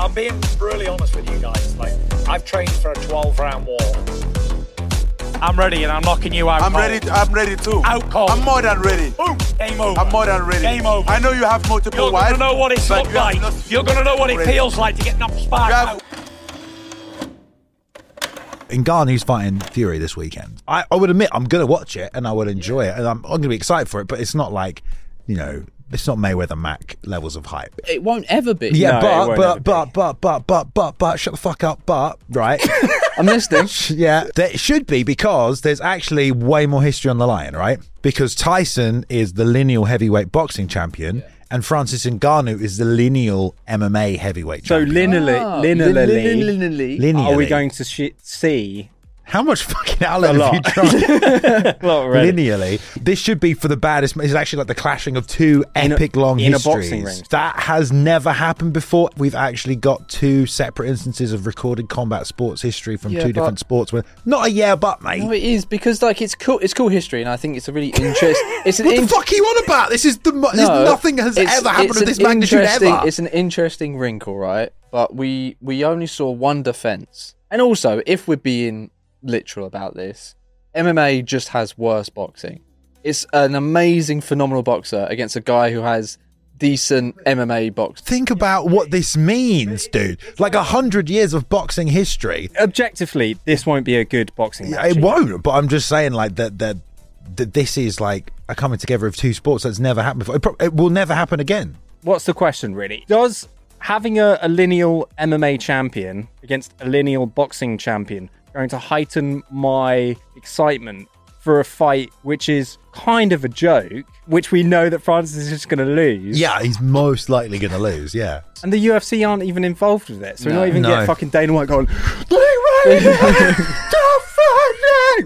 I'm being really honest with you guys. Like, I've trained for a 12 round war. I'm ready and I'm knocking you out. I'm cold. ready. I'm ready too. Out cold. I'm more than ready. Boom. Game over. I'm more than ready. Game over. I know you have multiple You're wives. gonna know what it's but looked you have like. not- You're gonna know what it feels like to get knocked spark You have- out. Ngannou's fighting Fury this weekend. I, I would admit I'm going to watch it and I would enjoy it and I'm, I'm going to be excited for it, but it's not like, you know, it's not Mayweather Mac levels of hype. It won't ever be. Yeah, No, it but, but, ever but, but, but, but, but, but, shut the fuck up, but, right? I'm listening. yeah, there should be because there's actually way more history on the line, right? Because Tyson is the lineal heavyweight boxing champion and Francis Ngannou is the lineal MMA heavyweight So champion. linearly, Ah, linearly, linearly. Lineally. are we going to sh- see How much fucking outlet A have you lot. tried? Well, already. linearly. This should be for the baddest. It's actually like the clashing of two In a- epic long in a histories. boxing ring. That has never happened before. We've actually got two separate instances of recorded combat sports history from Yeah, two but- different sports. Where not a yeah, but mate. No, it is because like it's cool. It's cool history, and I think it's a really interest. It's an what the in- fuck are you on about? This is the mo- this, No, nothing has ever happened of this magnitude interesting- ever. It's an interesting wrinkle, right? But we we only saw one defense, and also if we're being literal about this, MMA just has worse boxing. It's an amazing, phenomenal boxer against a guy who has decent MMA boxing. Think about what this means, dude. Like a hundred years of boxing history. objectively, this won't be a good boxing match. It won't, but I'm just saying, like that that that this is like a coming together of two sports that's never happened before. It, pro- it will never happen again. What's the question, really? Does having a, a lineal MMA champion against a lineal boxing champion going to heighten my excitement for a fight which is kind of a joke, which we know that Francis is just going to lose? Yeah, he's most likely going to lose. Yeah. And the UFC aren't even involved with it. So we're not even No. get fucking Dana White going, "Lee Ray!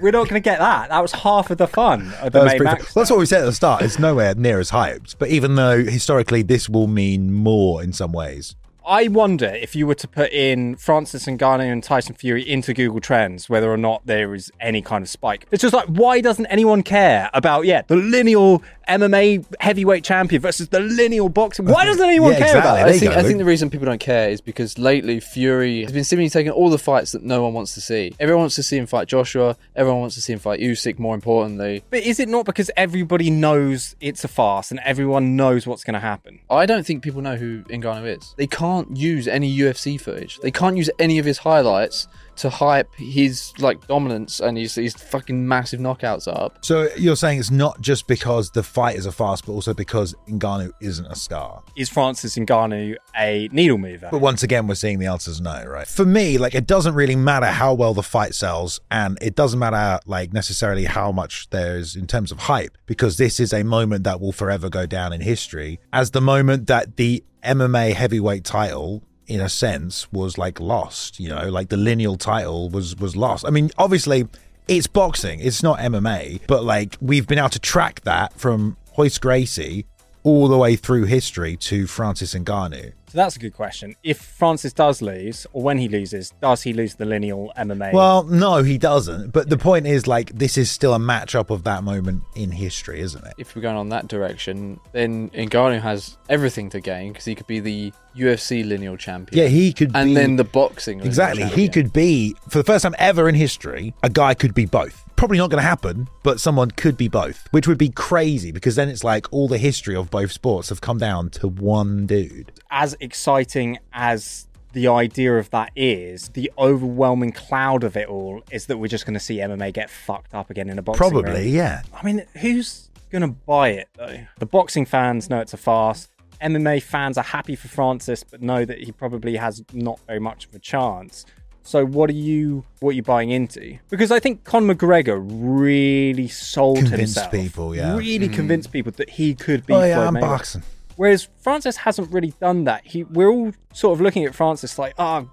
We're not going to get that. That was half of the fun of the That main match. That's what we said at the start. It's nowhere near as hyped. But even though historically this will mean more in some ways. I wonder if you were to put in Francis and Ngannou and Tyson Fury into Google Trends, whether or not there is any kind of spike. It's just like, why doesn't anyone care about, yeah, the lineal MMA heavyweight champion versus the lineal boxing? Why doesn't anyone Yeah, care exactly. about There I it? think I think the reason people don't care is because lately Fury has been seemingly taking all the fights that no one wants to see. Everyone wants to see him fight Joshua. Everyone wants to see him fight Usyk. More importantly, But is it not because everybody knows it's a farce and everyone knows what's going to happen? I don't think people know who Ngannou is. They can't use any UFC footage. They can't use any of his highlights to hype his like dominance and his his fucking massive knockouts up. So you're saying it's not just because the fight is a farce, but also because Ngannou isn't a star. Is Francis Ngannou a needle mover? But once again, we're seeing the answer's no, right? For me, like it doesn't really matter how well the fight sells, and it doesn't matter like necessarily how much there's in terms of hype, because this is a moment that will forever go down in history as the moment that the MMA heavyweight title in a sense was like lost you know? Like the lineal title was was lost. I mean obviously it's boxing it's not mma but like we've been able to track that from Royce Gracie all the way through history to Francis Ngannou. So that's a good question. If Francis does lose, or when he loses, does he lose the lineal MMA? Well, no, he doesn't. But the point is, like, this is still a matchup of that moment in history, isn't it? If we're going on that direction, then Ngannou has everything to gain because he could be the UFC lineal champion. Yeah, he could and be- then the boxing. lineal Exactly. He could be, for the first time ever in history, a guy could be both. Probably not going to happen, but someone could be both, which would be crazy because then it's like all the history of both sports have come down to one dude. as exciting as the idea of that is, the overwhelming cloud of it all is that we're just going to see MMA get fucked up again in a boxing Probably, ring. yeah. I mean, who's going to buy it though? The boxing fans know it's a farce. MMA fans are happy for Francis, but know that he probably has not very much of a chance. So what are you what are you buying into? Because I think Conor McGregor really sold Convinced himself. people, yeah. Really Mm. convinced people that he could be Oh, yeah, I'm boxing. Whereas Francis hasn't really done that. He, we're all sort of looking at Francis like, oh,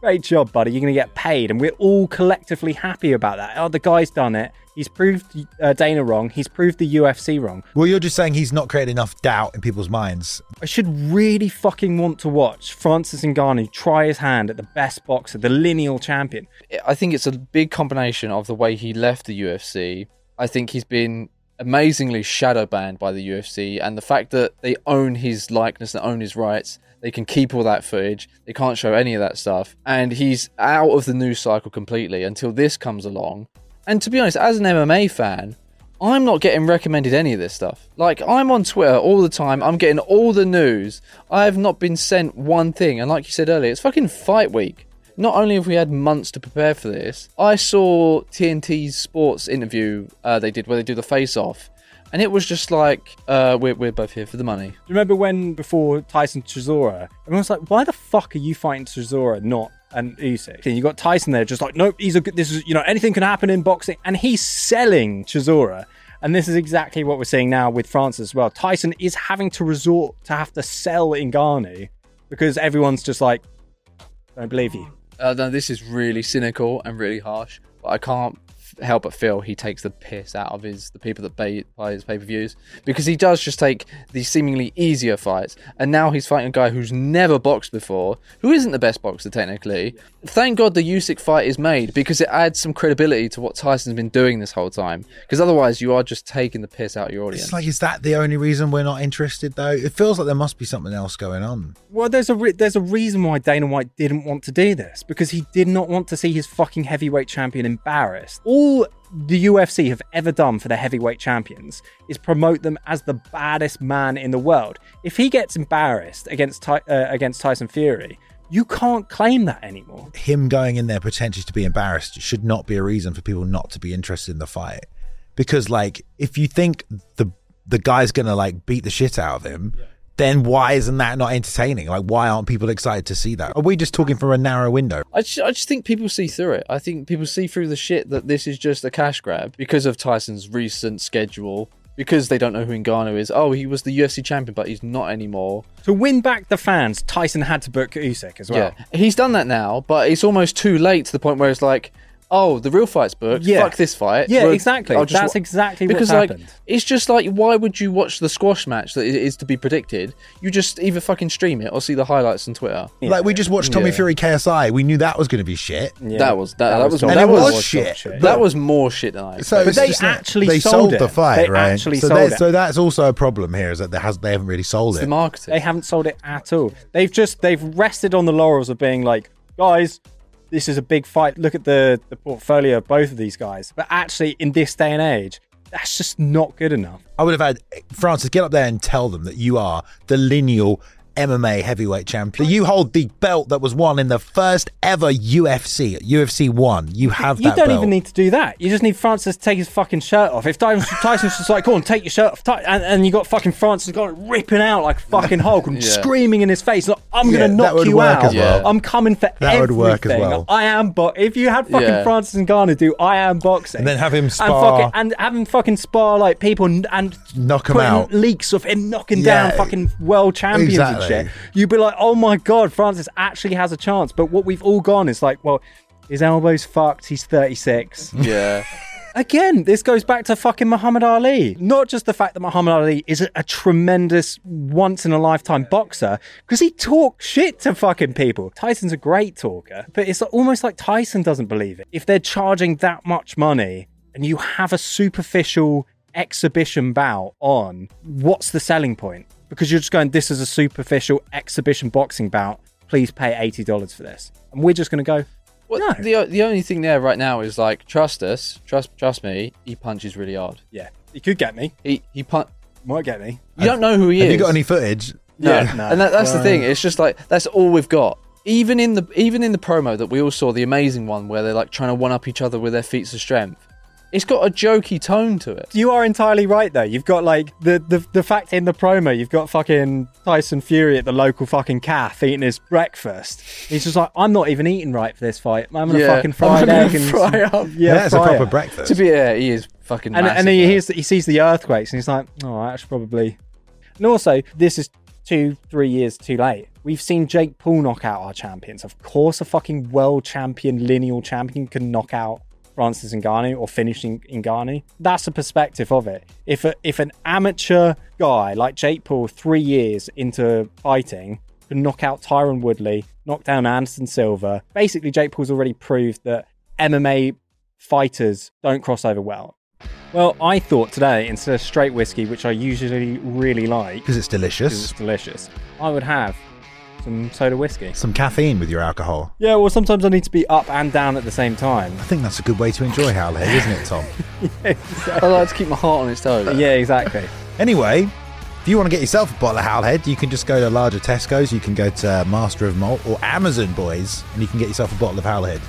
great job, buddy. You're going to get paid, and we're all collectively happy about that. Oh, the guy's done it. He's proved uh, Dana wrong. He's proved the UFC wrong. Well, you're just saying he's not created enough doubt in people's minds. I should really fucking want to watch Francis Ngannou try his hand at the best boxer, the lineal champion. I think it's a big combination of the way he left the UFC. I think he's been amazingly shadow banned by the UFC, and the fact that they own his likeness and own his rights. They can keep all that footage. They can't show any of that stuff. And he's out of the news cycle completely until this comes along. And to be honest, as an MMA fan, I'm not getting recommended any of this stuff. Like, I'm on Twitter all the time. I'm getting all the news. I have not been sent one thing. And like you said earlier, it's fucking fight week. Not only have we had months to prepare for this, I saw TNT's sports interview uh, they did where they do the face off. And it was just like, uh, we're, we're both here for the money. Do you remember when before Tyson Chisora, everyone was like, "Why the fuck are you fighting Chisora, not and Usyk?" And you got Tyson there, just like, "Nope, he's a good. This is you know anything can happen in boxing," and he's selling Chisora. And this is exactly what we're seeing now with Francis as well. Tyson is having to resort to have to sell Ngannou because everyone's just like, "Don't believe you." Uh, no, this is really cynical and really harsh, but I can't help but feel he takes the piss out of his the people that pay, buy his pay per views because he does just take these seemingly easier fights, and now he's fighting a guy who's never boxed before, who isn't the best boxer technically. Thank God the Usyk fight is made because it adds some credibility to what Tyson's been doing this whole time. Because otherwise, you are just taking the piss out of your audience. It's like, is that the only reason we're not interested, though? It feels like there must be something else going on. Well, there's a re- there's a reason why Dana White didn't want to do this because he did not want to see his fucking heavyweight champion embarrassed. All the UFC have ever done for their heavyweight champions is promote them as the baddest man in the world. If he gets embarrassed against Ty- uh, against Tyson Fury, you can't claim that anymore. Him going in there potentially to be embarrassed should not be a reason for people not to be interested in the fight. Because, like, if you think the the guy's gonna like beat the shit out of him, then why isn't that not entertaining? Like, why aren't people excited to see that? Are we just talking from a narrow window? I just, I just think people see through it. I think people see through the shit that this is just a cash grab because of Tyson's recent schedule, because they don't know who Ngannou is. Oh, he was the UFC champion, but he's not anymore. To win back the fans, Tyson had to book Usyk as well. Yeah, he's done that now, but it's almost too late to the point where it's like, oh, the real fight's booked. Yeah. Fuck this fight. Yeah, We're- exactly. I'll That's wa- exactly because what's like happened. it's just like why would you watch the squash match that is to be predicted? You just either fucking stream it or see the highlights on Twitter. Like, we just watched Tommy Yeah. Fury KSI. We knew that was going to be shit. Yeah. That was that, that, was, top- And that it was, was shit. that was more shit than I. So But they just actually they sold the it. fight, They right? actually so sold it. So that's also a problem here is that they has they haven't really sold It's it. the marketing. They haven't sold it at all. They've just they've rested on the laurels of being like, guys, this is a big fight. Look at the the portfolio of both of these guys. But actually, in this day and age, that's just not good enough. I would have had Francis get up there and tell them that you are the lineal MMA heavyweight champion. That you hold the belt that was won in the first ever UFC, UFC one. You have You that don't belt. even need to do that. You just need Francis to take his fucking shirt off. If Tyson- Tyson's just like, go on, take your shirt off, and, and you got fucking Francis going ripping out like fucking Hulk and Yeah. screaming in his face, like, I'm gonna that knock you out. well. I'm coming for That everything. would work as well. I am, but if you had fucking Yeah. Francis and Ngannou do I am boxing, And then have him and spar. fucking, and have him fucking spar like people and, and Knock putting out. leaks of him knocking down fucking world champions Exactly. Shit. You'd be like, oh my god, Francis actually has a chance. But what we've all gone is like, well, his elbow's fucked. He's 36. yeah. Again, this goes back to fucking Muhammad Ali. Not just the fact that Muhammad Ali is a, a tremendous once in a lifetime boxer, because he talks shit to fucking people. Tyson's a great talker, but it's almost like Tyson doesn't believe it. If they're charging that much money and you have a superficial exhibition bout on, what's the selling point? Because you're just going, this is a superficial exhibition boxing bout. Please pay $80 for this. And we're just going to go, Well, No. the the only thing there right now is like trust us, trust trust me. He punches really hard. yeah, he could get me. He he pun- Might get me. You don't know who he have is. you got any footage? No, Yeah, no. and that, that's the thing. It's just like that's all we've got. Even in the even in the promo that we all saw, the amazing one where they're like trying to one up each other with their feats of strength. It's got a jokey tone to it. You are entirely right though. You've got like the, the the fact in the promo, you've got fucking Tyson Fury at the local fucking calf eating his breakfast. He's just like, I'm not even eating right for this fight. I'm gonna Yeah. fucking I'm fry an gonna egg and fry up. Yeah, That's a fry proper it. breakfast. To be fair, he is fucking. And massive, and then he though. hears that he sees the earthquakes and he's like, oh, I should probably. And also, this is two, three years too late. We've seen Jake Paul knock out our champions. Of course, a fucking world champion, lineal champion can knock out Francis Ngannou or finishing Ngannou. That's the perspective of it. If a, if an amateur guy like Jake Paul, three years into fighting, can knock out Tyron Woodley, knock down Anderson Silva, basically Jake Paul's already proved that MMA fighters don't cross over well. Well, I thought today, instead of straight whiskey, which I usually really like, Because it's delicious. it's delicious, I would have some soda whiskey. Some caffeine with your alcohol. Yeah, well, sometimes I need to be up and down at the same time. I think that's a good way to enjoy Howlhead, isn't it, Tom? I like to keep my heart on its toes. Yeah, exactly. Anyway, if you want to get yourself a bottle of Howlhead, you can just go to larger Tesco's, you can go to Master of Malt or Amazon, boys, and you can get yourself a bottle of Howlhead.